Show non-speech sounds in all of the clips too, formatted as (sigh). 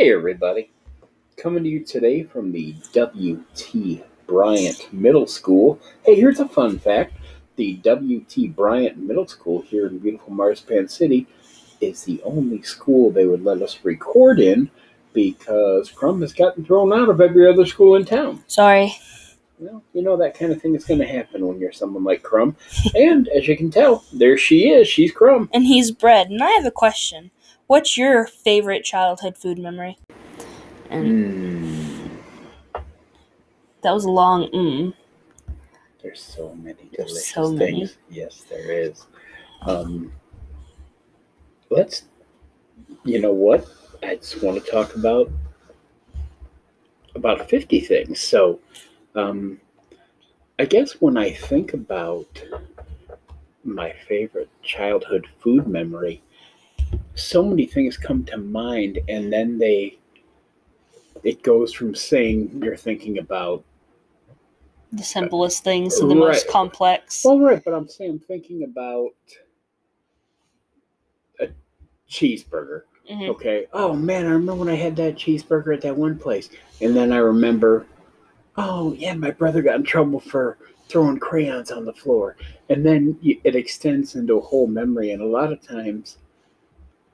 Hey, everybody. Coming to you today from the W.T. Bryant Middle School. Hey, here's a fun fact the W.T. Bryant Middle School here in beautiful Marzipan City is the only school they would let us record in because Crumb has gotten thrown out of every other school in town. Sorry. Well, you know that kind of thing is going to happen when you're someone like Crumb. and as you can tell, there she is. She's Crumb. And he's bread. And I have a question. What's your favorite childhood food memory? And Mm, that was a long mm. there's so many There's delicious so many. things. Yes, there is. Um, let's. You know what? I just want to talk about about fifty things. So, um, I guess when I think about my favorite childhood food memory, so many things come to mind, and then they. It goes from saying you're thinking about The simplest things to the most complex. Well, right, but I'm saying I'm thinking about a cheeseburger. Mhm. Okay. Oh man, I remember when I had that cheeseburger at that one place, and then I remember, oh yeah, my brother got in trouble for throwing crayons on the floor, and then it extends into a whole memory. And a lot of times,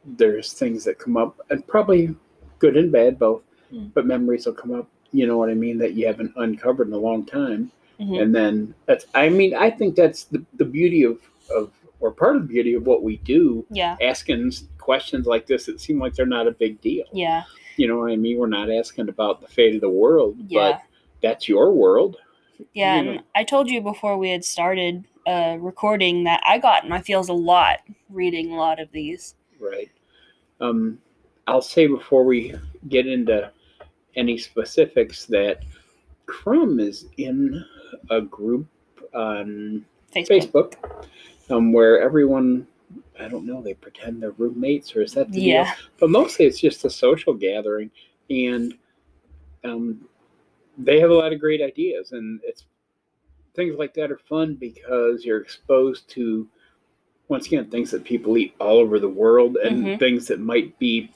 there's things that come up, and probably good and bad both, Mm. but memories will come up. You know what I mean? That you haven't uncovered in a long time Mhm. and then that's i mean i think that's the, the beauty of of or part of the beauty of what we do Yeah. asking questions like this that seem like they're not a big deal Yeah. you know what i mean we're not asking about the fate of the world Yeah. but that's your world Yeah. you And know. I told you before we had started uh, recording that I got my feels a lot reading a lot of these. Right um i'll say before we get into any specifics that crumb is in a group on Facebook. facebook um, where everyone i don't know they pretend they're roommates or is that the deal? Yeah. but mostly it's just a social gathering and um, they have a lot of great ideas and it's things like that are fun because you're exposed to once again things that people eat all over the world and Mhm. things that might be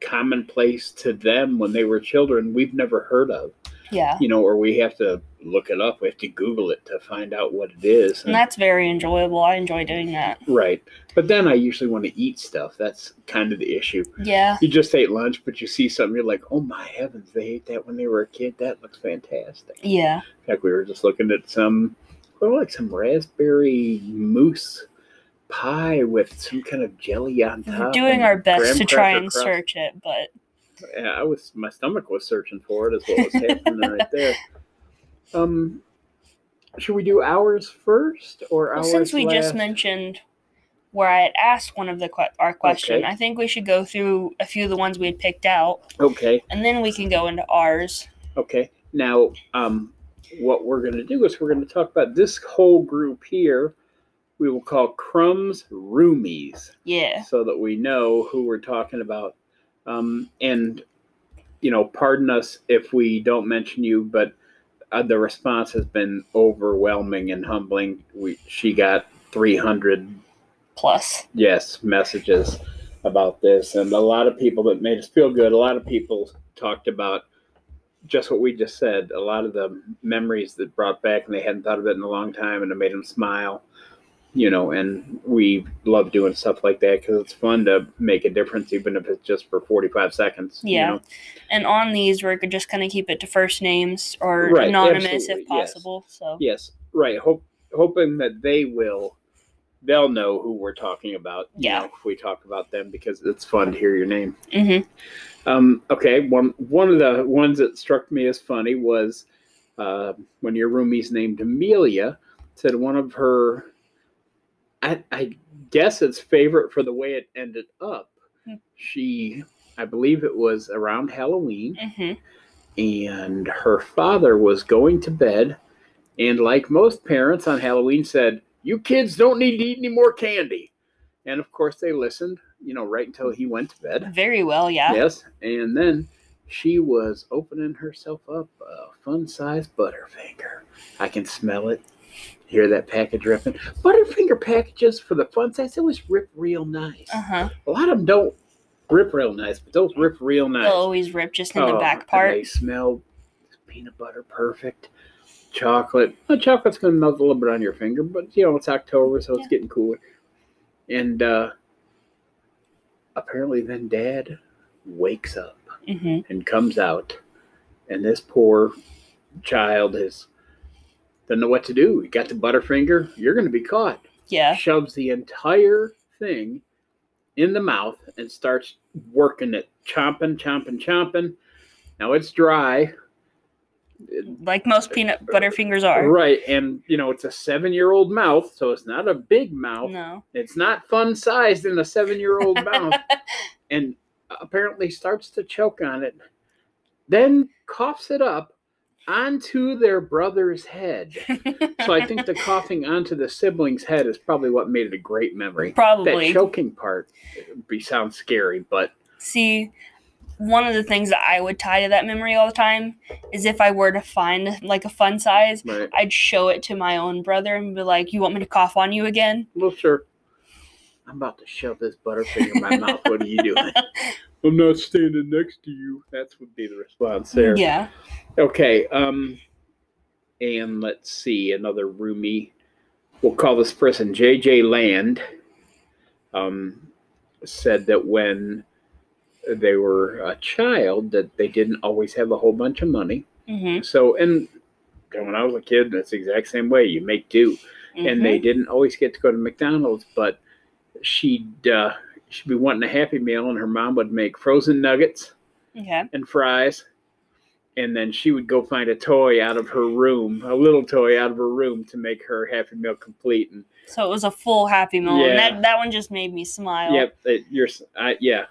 commonplace to them when they were children we've never heard of Yeah. you know or we have to look it up we have to google it to find out what it is And that's very enjoyable. I enjoy doing that. right but then i usually want to eat stuff that's kind of the issue Yeah. you just ate lunch, but you see something, you're like, oh my heavens, they ate that when they were a kid. That looks fantastic. Yeah. In fact, we were just looking at some, well, like some raspberry mousse pie with some kind of jelly on top. We're doing our best to try and crust. search it, but Yeah, I was, my stomach was searching for it, what was happening right (laughs) there. Um, should we do ours first or well, ours since we just mentioned where I had asked one of the que- our question, Okay. I think we should go through a few of the ones we had picked out, Okay. and then we can go into ours. Okay. Now, um, what we're going to do is we're going to talk about this whole group here. We will call Crumbs Roomies, Yeah. so that we know who we're talking about. Um, and you know, pardon us if we don't mention you, but uh, the response has been overwhelming and humbling. We she got 300 Plus. yes messages about this and a lot of people that made us feel good a lot of people talked about just what we just said a lot of the memories that brought back and they hadn't thought of it in a long time and it made them smile you know and we love doing stuff like that because it's fun to make a difference even if it's just for 45 seconds you Yeah. know? And on these, we're just going to keep it to first names or Right, anonymous if yes. possible. So, yes right hope hoping that they will they'll know who we're talking about you Yeah. know, if we talk about them because it's fun to hear your name hmm Um, okay, one one of the ones that struck me as funny was uh, when your roomie's named Amelia said one of her, I, I guess it's favorite for the way it ended up. Hmm. She, I believe it was around Halloween, hmm and her father was going to bed, and like most parents on Halloween said, "You kids don't need to eat any more candy," and of course they listened, you know, right until he went to bed. very well, yeah. Yes, and then she was opening herself up a fun sized Butterfinger. I can smell it. Hear that package ripping. Butterfinger packages for the fun size, they always rip real nice. Uh huh. A lot of them don't rip real nice, but those rip real nice. They'll always rip just in the Oh, back part. They smell peanut butter perfect. Chocolate. Well, chocolate's gonna melt a little bit on your finger, but you know it's October, so it's getting cooler. And uh apparently, then Dad wakes up hmm and comes out, and this poor child is doesn't know what to do. You got the Butterfinger. You're gonna be caught Yeah. shoves the entire thing in the mouth and starts working it, chomping, chomping, chomping. Now it's dry. Like most peanut butter fingers are. Right. And, you know, it's a seven year old mouth, so it's not a big mouth. No. It's not fun sized in a seven year old (laughs) mouth. And apparently starts to choke on it, then coughs it up onto their brother's head. So I think (laughs) the coughing onto the sibling's head is probably what made it a great memory. Probably. That choking part be sounds scary, but See, one of the things that I would tie to that memory all the time is if I were to find like a fun size, right. I'd show it to my own brother and be like, "You want me to cough on you again?" well, sure. I'm about to shove this butterfinger in my mouth. What are you doing? (laughs) I'm not standing next to you. That's would be the response there. Yeah. Okay. Um, and let's see another roomie. We'll call this person JJ Land. Um, said that when they were a child, that they didn't always have a whole bunch of money. hmm So, and when I was a kid, that's the exact same way. You make do. and they didn't always get to go to McDonald's, but she'd uh, she'd be wanting a Happy Meal, and her mom would make frozen nuggets okay. and fries, and then she would go find a toy out of her room, a little toy out of her room, to make her Happy Meal complete. And So it was a full Happy Meal, Yeah. and that that one just made me smile. yep, it, you're I, yeah,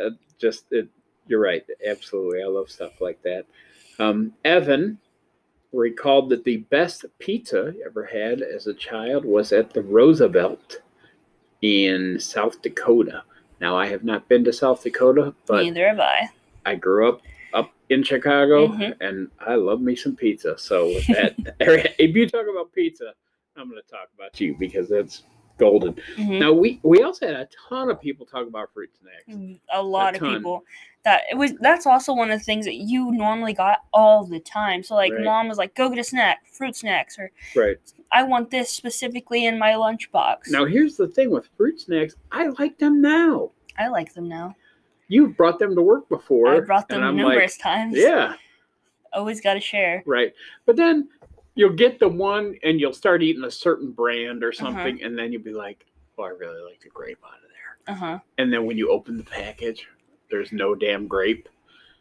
uh, just it, you're right, absolutely. I love stuff like that. Um, Evan recalled that the best pizza he ever had as a child was at the Roosevelt in South Dakota. Now I have not been to South Dakota, but Neither have I. I grew up up in Chicago Mhm. and I love me some pizza. So with that, (laughs) if you talk about pizza, I'm going to talk about you because that's golden. Mhm. Now we we also had a ton of people talk about fruit snacks. a lot of ton. people that it was that's also one of the things that you normally got all the time so like Right. mom was like go get a snack fruit snacks or Right. i want this specifically in my lunchbox Now here's the thing with fruit snacks, I like them now. i like them now You've brought them to work before. i brought them numerous times yeah, (laughs) always got to share right. But then you'll get the one and you'll start eating a certain brand Uh-huh. or something, and then you'll be like, "Oh, I really like the grape out of there." uh-huh And then when you open the package, there's no damn grape.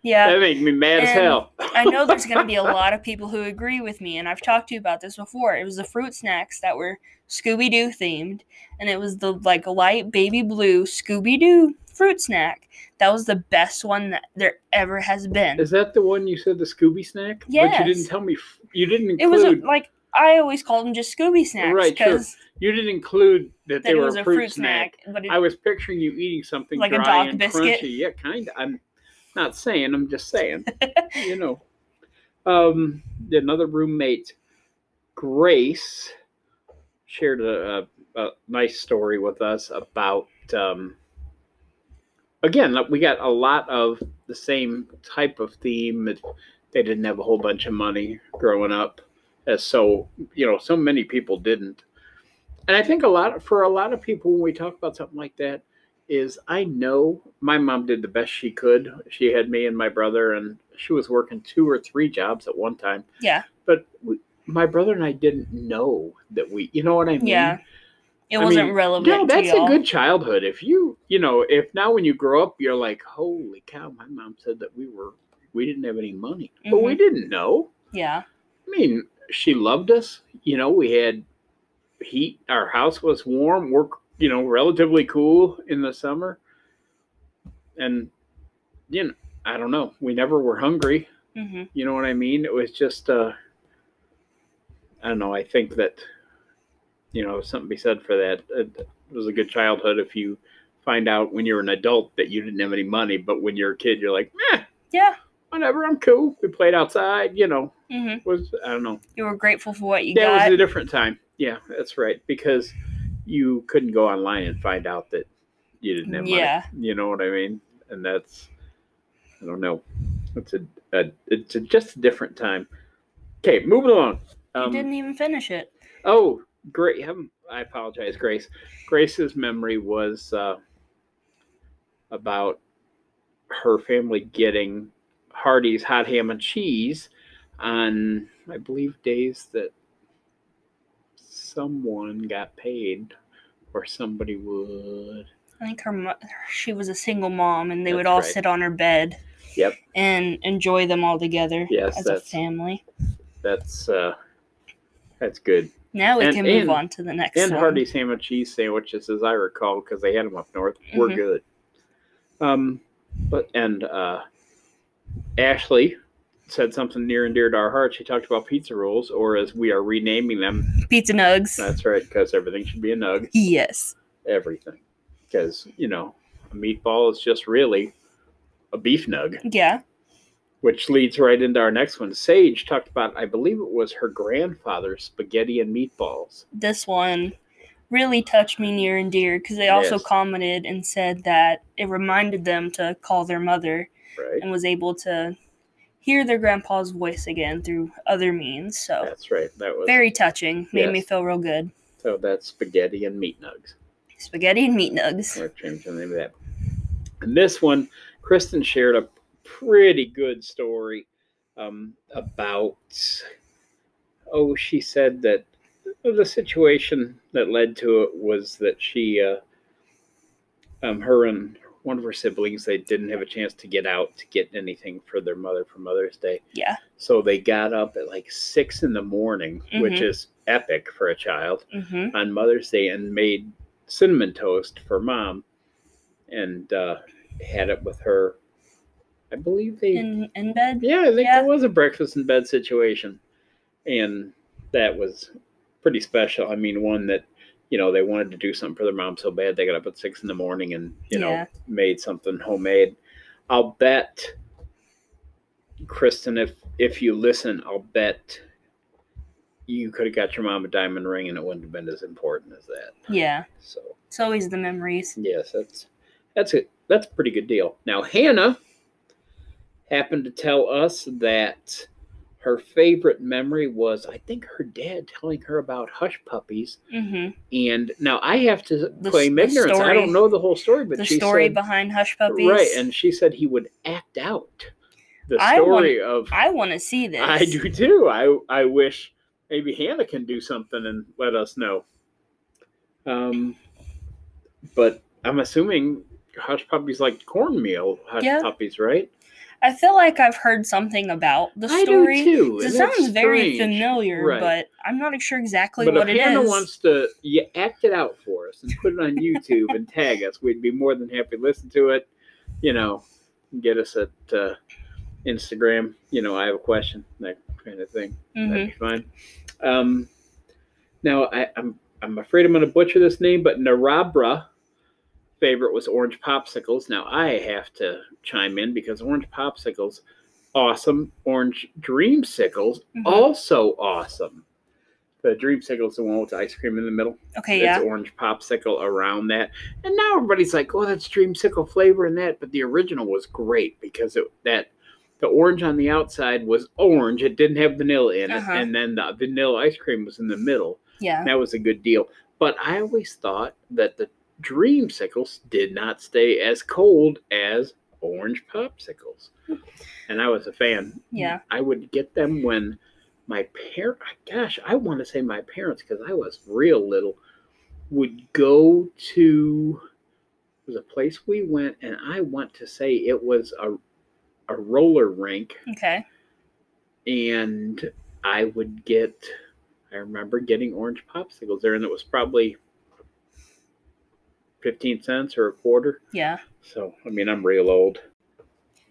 yeah That makes me mad as hell. I know (laughs) there's going to be a lot of people who agree with me, and I've talked to you about this before. It was the fruit snacks that were Scooby Doo themed, and it was the like light baby blue Scooby Doo fruit snack. That was the best one that there ever has been. Is that the one you said the Scooby snack? But you didn't tell me. f- You didn't It was a, like I always called them just Scooby snacks Right, sure. because you didn't include that that they were a fruit, snack. snack. It, I was picturing you eating something Like a dry and biscuit? crunchy. Yeah, kind of. I'm not saying. I'm just saying. (laughs) you know. Um, another roommate, Grace, shared a, a, a nice story with us about. Um, again, we got a lot of the same type of theme. They didn't have a whole bunch of money growing up, as so you know, so many people didn't. And I think a lot for a lot of people when we talk about something like that is I know my mom did the best she could. She had me and my brother, and she was working two or three jobs at one time. yeah, But we, my brother and I didn't know that we, you know what I mean? yeah, it I wasn't mean, relevant. No, that's a good childhood. If you, you know, if now when you grow up, you're like, holy cow, my mom said that we were, we didn't have any money, but we mm-hmm. didn't know. Yeah, I mean, she loved us. You know, we had heat. Our house was warm. We're, you know, relatively cool in the summer. And, you know, I don't know. We never were hungry. hmm You know what I mean? It was just, uh, I don't know. I think that, you know, something be said for that. It was a good childhood if you find out when you're an adult that you didn't have any money, but when you're a kid, you're like, eh, yeah. Whatever, I'm cool. We played outside, you know, hmm was, I don't know. You were grateful for what you That got. was a different time. Yeah, that's right. Because you couldn't go online and find out that you didn't have money. Yeah. You know what I mean? And that's I don't know. It's a, a it's a, just a different time. Okay, moving along. You Um, didn't even finish it. Oh, great! I apologize, Grace. Grace's memory was uh, about her family getting Hardee's hot ham and cheese on, I believe, days that someone got paid or somebody would. I think her mo- she was a single mom, and they would That's all right. sit on her bed. Yep. And enjoy them all together Yes, as a that's- family. That's uh, that's good. Now we And- can move and- on to the next and one. Hardee's ham and cheese sandwiches, as I recall, because they had them up north, were Mhm. good. Um, but and uh, Ashley said something near and dear to our heart. She talked about pizza rolls, or as we are renaming them. Pizza nugs. That's right, because everything should be a nug. yes. Everything, because you know, a meatball is just really a beef nug. Yeah. Which leads right into our next one. Sage talked about, I believe it was her grandfather's spaghetti and meatballs. This one really touched me near and dear because they also Yes. commented and said that it reminded them to call their mother Right. and was able to hear their grandpa's voice again through other means. So That's right. That was very touching. Made me feel real good. So that's spaghetti and meat nugs. Spaghetti and meat nugs. I'll change the name of that. And this one, Kristen shared a pretty good story um, about. Oh, she said that the situation that led to it was that she, uh, um, her and one of her siblings, they didn't have a chance to get out to get anything for their mother for Mother's Day. Yeah. So they got up at like six in the morning, which Mhm. is epic for a child Mm-hmm. on Mother's Day and made cinnamon toast for mom and uh, had it with her. I believe they, In in bed. yeah, I think Yeah. it was a breakfast in bed situation. And that was pretty special. I mean, one that, you know, they wanted to do something for their mom so bad they got up at six in the morning and, you know, Yeah. made something homemade. I'll bet, Kristen, if if you listen, I'll bet you could have got your mom a diamond ring and it wouldn't have been as important as that. Yeah. So It's always the memories. yes, that's that's it. That's a pretty good deal. Now Hannah happened to tell us that her favorite memory was I think her dad telling her about hush puppies. Mm-hmm. And now I have to The- claim the ignorance. I don't know the whole story, but The story said behind Hush Puppies. right, and she said he would act out the I story of. I want to see this. I do too. I I wish maybe Hannah can do something and let us know. Um, but I'm assuming hush puppies like cornmeal hush Yeah. puppies, right? I feel like I've heard something about the I story. do too. It sounds very strange. familiar, Right. but I'm not sure exactly what it is. but what if it Hannah is. wants to yeah, act it out for us and put it on YouTube and tag us, we'd be more than happy to listen to it. You know, get us at uh, Instagram. You know, I have a question, that kind of thing. Mhm. That'd be fine. Um, now I, I'm I'm afraid I'm going to butcher this name, but Narabra favorite was orange popsicles. Now I have to chime in because orange popsicles, awesome. Orange dreamsicles, Mhm. also awesome. The dreamsicle is the one with the ice cream in the middle. Okay, It's yeah. orange popsicle around that. And now everybody's like, oh, that's dream sickle flavor in that. But the original was great because it, that the orange on the outside was orange. It didn't have vanilla in it. Uh-huh. And then the vanilla ice cream was in the middle. Yeah. That was a good deal. But I always thought that the dreamsicles did not stay as cold as orange popsicles. And I was a fan. Yeah. I would get them when my parent, gosh, I want to say my parents, because I was real little, would go to, it was a place we went, and I want to say it was a, a roller rink, Okay. and I would get, I remember getting orange popsicles there, and it was probably 15 cents or a quarter. Yeah. So, I mean, I'm real old.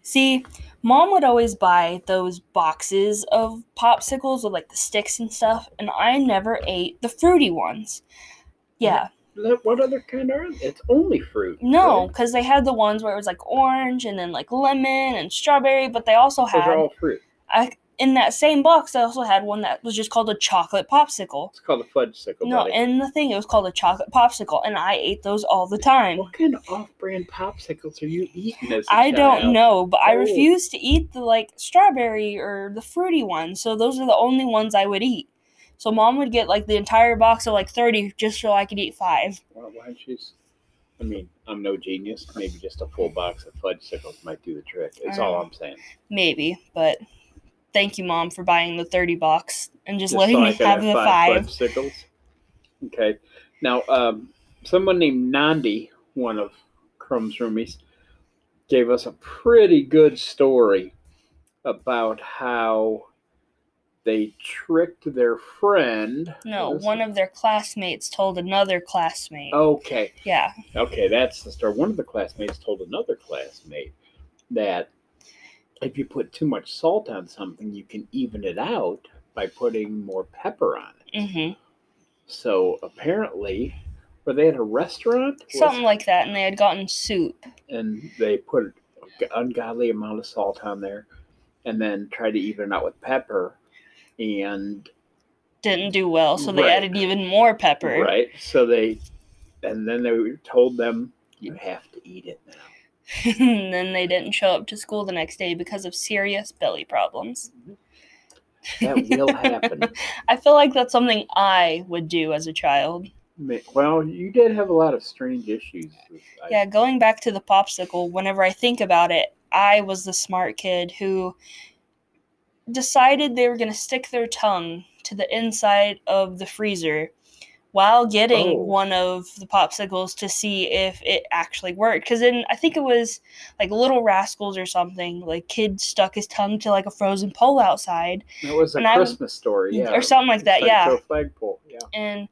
See, mom would always buy those boxes of popsicles with like the sticks and stuff, and I never ate the fruity ones. Yeah. What what other kind are they? It's only fruit. No, right? because they had the ones where it was like orange and then like lemon and strawberry, but they also had. Those are all fruit. I in that same box, I also had one that was just called a chocolate popsicle. It's called a fudge sickle. No, buddy. in the thing, it was called a chocolate popsicle, and I ate those all the time. what kind of off-brand popsicles are you eating? As a I don't know, but I Oh. refuse to eat the like strawberry or the fruity ones. So those are the only ones I would eat. So mom would get like the entire box of like 30 just so I could eat five. Why, why don't you? s- I mean, I'm no genius. Maybe just a full box of fudge sickles might do the trick. That's uh, all I'm saying. Maybe, but thank you, mom, for buying the 30 box and just, Just letting me have the five. sickles. Okay. Now, um, someone named Nandi, one of Crumb's roomies, gave us a pretty good story about how they tricked their friend. No, one it? of their classmates told another classmate. Okay. Yeah. Okay, that's the story. One of the classmates told another classmate that if you put too much salt on something, you can even it out by putting more pepper on it. hmm So apparently, were they at a restaurant? Was- Something like that, and they had gotten soup. and they put an ungodly amount of salt on there, and then tried to even it out with pepper, and Didn't do well, so they Right. added even more pepper. right. So they, and then they told them you have to eat it now. And (laughs) then they didn't show up to school the next day because of serious belly problems. That will happen. (laughs) I feel like that's something I would do as a child. Well, you did have a lot of strange issues. Yeah, going back to the popsicle, whenever I think about it, I was the smart kid who decided they were going to stick their tongue to the inside of the freezer while getting Oh. one of the popsicles to see if it actually worked. Because then I think it was like Little Rascals or something. Like, kid stuck his tongue to like a frozen pole outside. That was a I- Christmas story, yeah, or something like that, yeah. Sideshow flagpole, yeah. and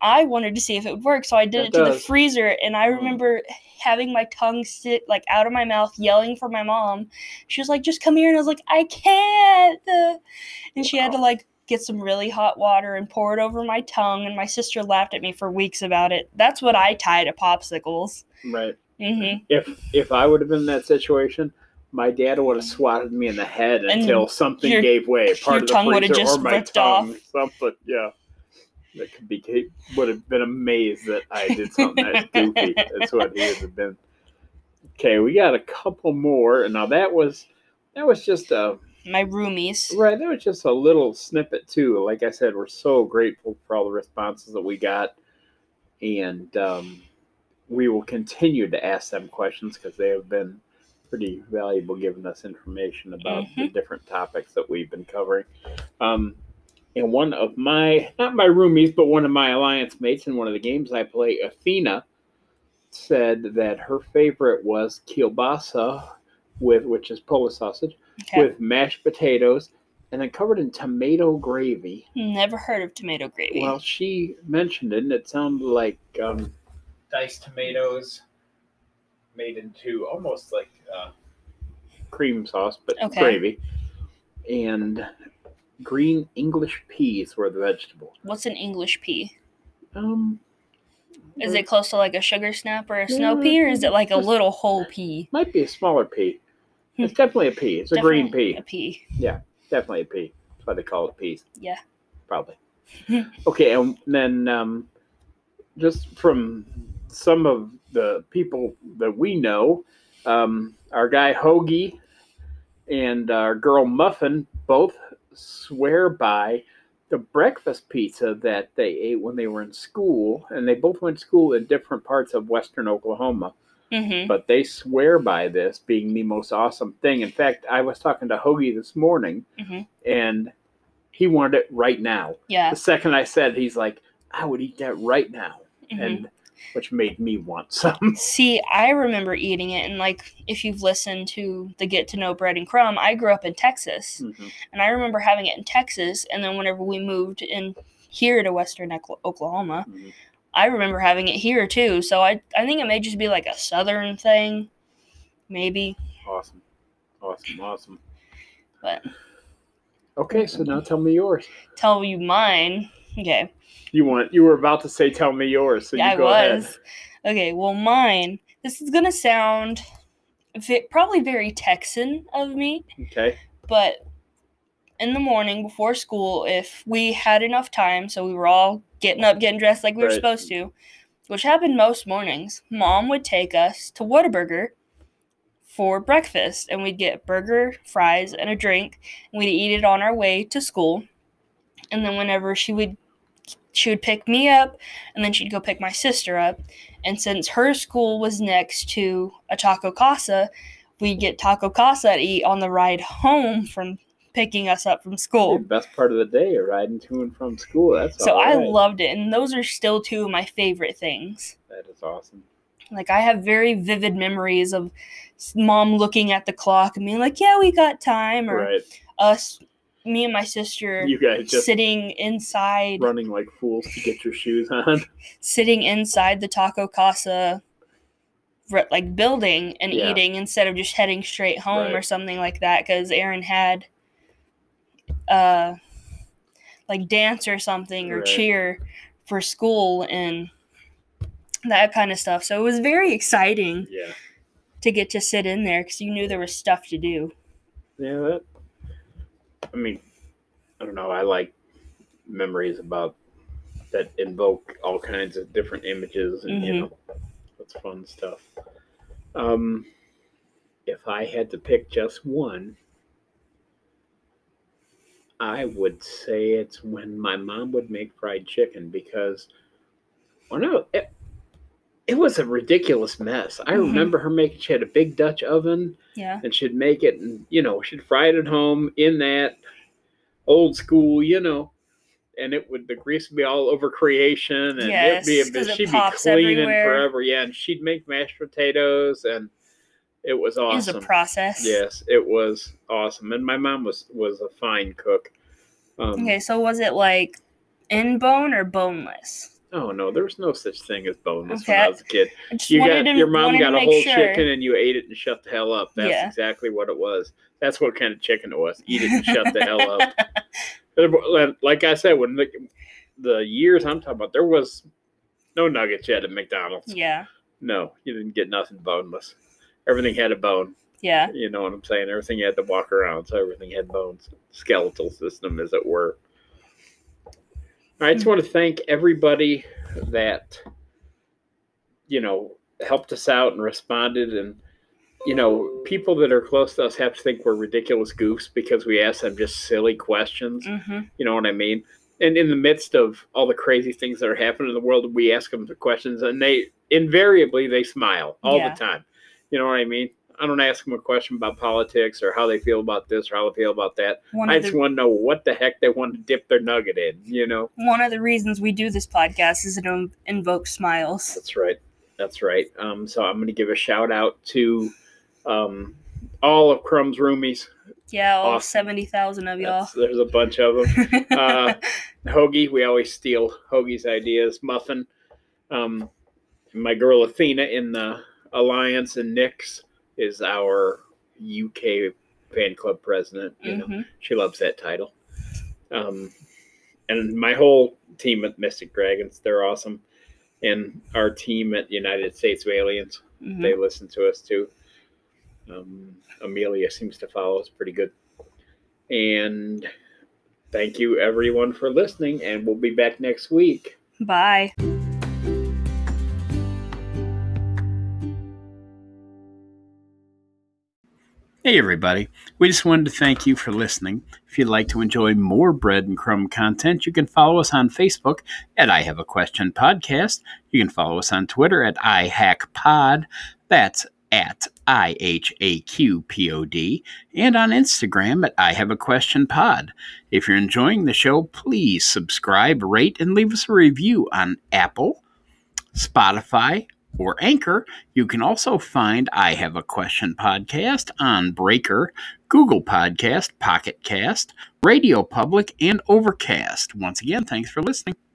I wanted to see if it would work, so I did That it to the freezer, and I Mm. remember having my tongue sit like out of my mouth, yelling for my mom. She was like, "Just come here," and I was like, "I can't," uh," (laughs) and she had to like get some really hot water and pour it over my tongue, and my sister laughed at me for weeks about it. That's what I tie to popsicles. Right. Mm-hmm. If if I would have been in that situation, my dad would have swatted me in the head And until something your- gave way. Part your of the tongue would have freezer just or my ripped tongue, off. Something, yeah. That could be. He would have been amazed that I did something that (laughs) goofy. That's what he would have been. Okay, we got a couple more, and now that was that was just a My roomies. Right, that was just a little snippet too. Like I said, we're so grateful for all the responses that we got, and um, we will continue to ask them questions because they have been pretty valuable, giving us information about the different topics that we've been covering. Um, and one of my, not my roomies, but one of my alliance mates in one of the games I play, Athena, said that her favorite was kielbasa with, which is Polish sausage Okay. with mashed potatoes and then covered in tomato gravy. Never heard of tomato gravy. Well, she mentioned it, and it sounded like um, diced tomatoes made into almost like uh, cream sauce, but Okay. gravy. And green English peas were the vegetable. What's an English pea? Um, Is it close to like a sugar snap or a snow pea, or is it like a little whole pea? might be a smaller pea. It's definitely a pea. It's a green Definitely pea. A pea. Yeah, definitely a pea. That's why they call it peas. Yeah. Probably. okay, and then um, just from some of the people that we know, um, our guy Hoagie and our girl Muffin both swear by the breakfast pizza that they ate when they were in school, and they both went to school in different parts of western Oklahoma Mm-hmm. but they swear by this being the most awesome thing. In fact, I was talking to Hoagie this morning, Mhm. and he wanted it right now. Yeah. The second I said, he's like, "I would eat that right now," mhm. and which made me want some. (laughs) See, I remember eating it, and like if you've listened to the Get to Know Bread and Crumb, I grew up in Texas, Mhm. and I remember having it in Texas, and then whenever we moved in here to Western Oklahoma, Mhm. I remember having it here too. So I I think it may just be like a southern thing, maybe. Awesome, awesome, awesome. But Okay, so now tell me yours. tell you mine. Okay. You want? You were about to say, "Tell me yours," so Yeah, you I was. ahead. Okay, well, mine. This is gonna sound ve- probably very Texan of me, Okay. but in the morning before school, if we had enough time, so we were all getting up, getting dressed like we were Right. supposed to, which happened most mornings, mom would take us to Whataburger for breakfast and we'd get burger, fries, and a drink, and we'd eat it on our way to school. And then whenever she would she would pick me up and then she'd go pick my sister up. And since her school was next to a taco casa, we'd get taco casa to eat on the ride home from picking us up from The school. best part of the day, riding to and from school. That's So I right. loved it, and those are still two of my favorite things. that. Is awesome. Like I have very vivid memories of mom looking at the clock and being like, "Yeah, we got time," or Right. us, me and my sister, You guys sitting inside, running like fools to get your shoes on. (laughs) sitting inside the taco casa, like building and Yeah. eating instead of just heading straight home or something like that. Because Aaron had, uh, like dance or something or Right. cheer for school and that kind of stuff. So it was very exciting Yeah. to get to sit in there because you knew there was stuff to do. Yeah, that. I mean, I don't know. I like memories about that invoke all kinds of different images, and you Mhm. know, that's fun stuff. Um, if I had to pick just one, I would say it's when my mom would make fried chicken because, well, no, it, it was a ridiculous mess. I Mhm. remember her making. She had a big Dutch oven Yeah. and she'd make it and you know she'd fry it at home in that old school you know and it would the grease would be all over creation and Yes, it'd be 'cause it she'd be cleaning everywhere. forever yeah and she'd make mashed potatoes and it was awesome. It was a process. yes it was awesome and my mom was was a fine cook um, Okay, so was it like in bone or boneless? oh no there was no such thing as boneless when i was a kid you got to, your mom got a whole sure. chicken and you ate it and shut the hell up. That's Yeah. exactly what it was. That's what kind of chicken it was. Eat it and shut the hell up. (laughs) Like I said, when the, the years I'm talking about, there was no nuggets yet at McDonald's. Yeah, No, you didn't get nothing boneless. Everything had a bone. yeah. You know what I'm saying? Everything had to walk around, so everything had bones. Skeletal system, as it were. I just want to thank everybody that, you know, helped us out and responded. And, you know, people that are close to us have to think we're ridiculous goofs because we ask them just silly questions. hmm You know what I mean? And in the midst of all the crazy things that are happening in the world, we ask them the questions and they invariably they smile all Yeah. the time. You know what I mean? I don't ask them a question about politics or how they feel about this or how they feel about that. One I just the want to know what the heck they want to dip their nugget in, you know? one of the reasons we do this podcast is it invokes smiles. That's right. That's right. Um, so I'm going to give a shout out to um, all of Crumb's roomies. Yeah, all Awesome. seventy thousand of y'all. That's- There's a bunch of them. (laughs) uh, Hoagie, we always steal Hoagie's ideas. Muffin, um, my girl Athena in the Alliance and Nix is our UK fan club president. You know, Mhm. she loves that title. Um, and my whole team at Mystic Dragons, they're awesome. And our team at United States of Aliens, Mhm. they listen to us too. Um, Amelia seems to follow us pretty good. And thank you everyone for listening, and we'll be back next week. Bye. Hey, everybody. We just wanted to thank you for listening. If you'd like to enjoy more Bread and Crumb content, you can follow us on Facebook at I Have a Question Podcast. You can follow us on Twitter at IHAQPod. That's at I H A Q P O D. And on Instagram at I Have a Question Pod. If you're enjoying the show, please subscribe, rate, and leave us a review on Apple, Spotify, or Anchor. You can also find I Have a Question podcast on Breaker, Google Podcast, Pocket Cast, Radio Public, and Overcast. Once again, thanks for listening.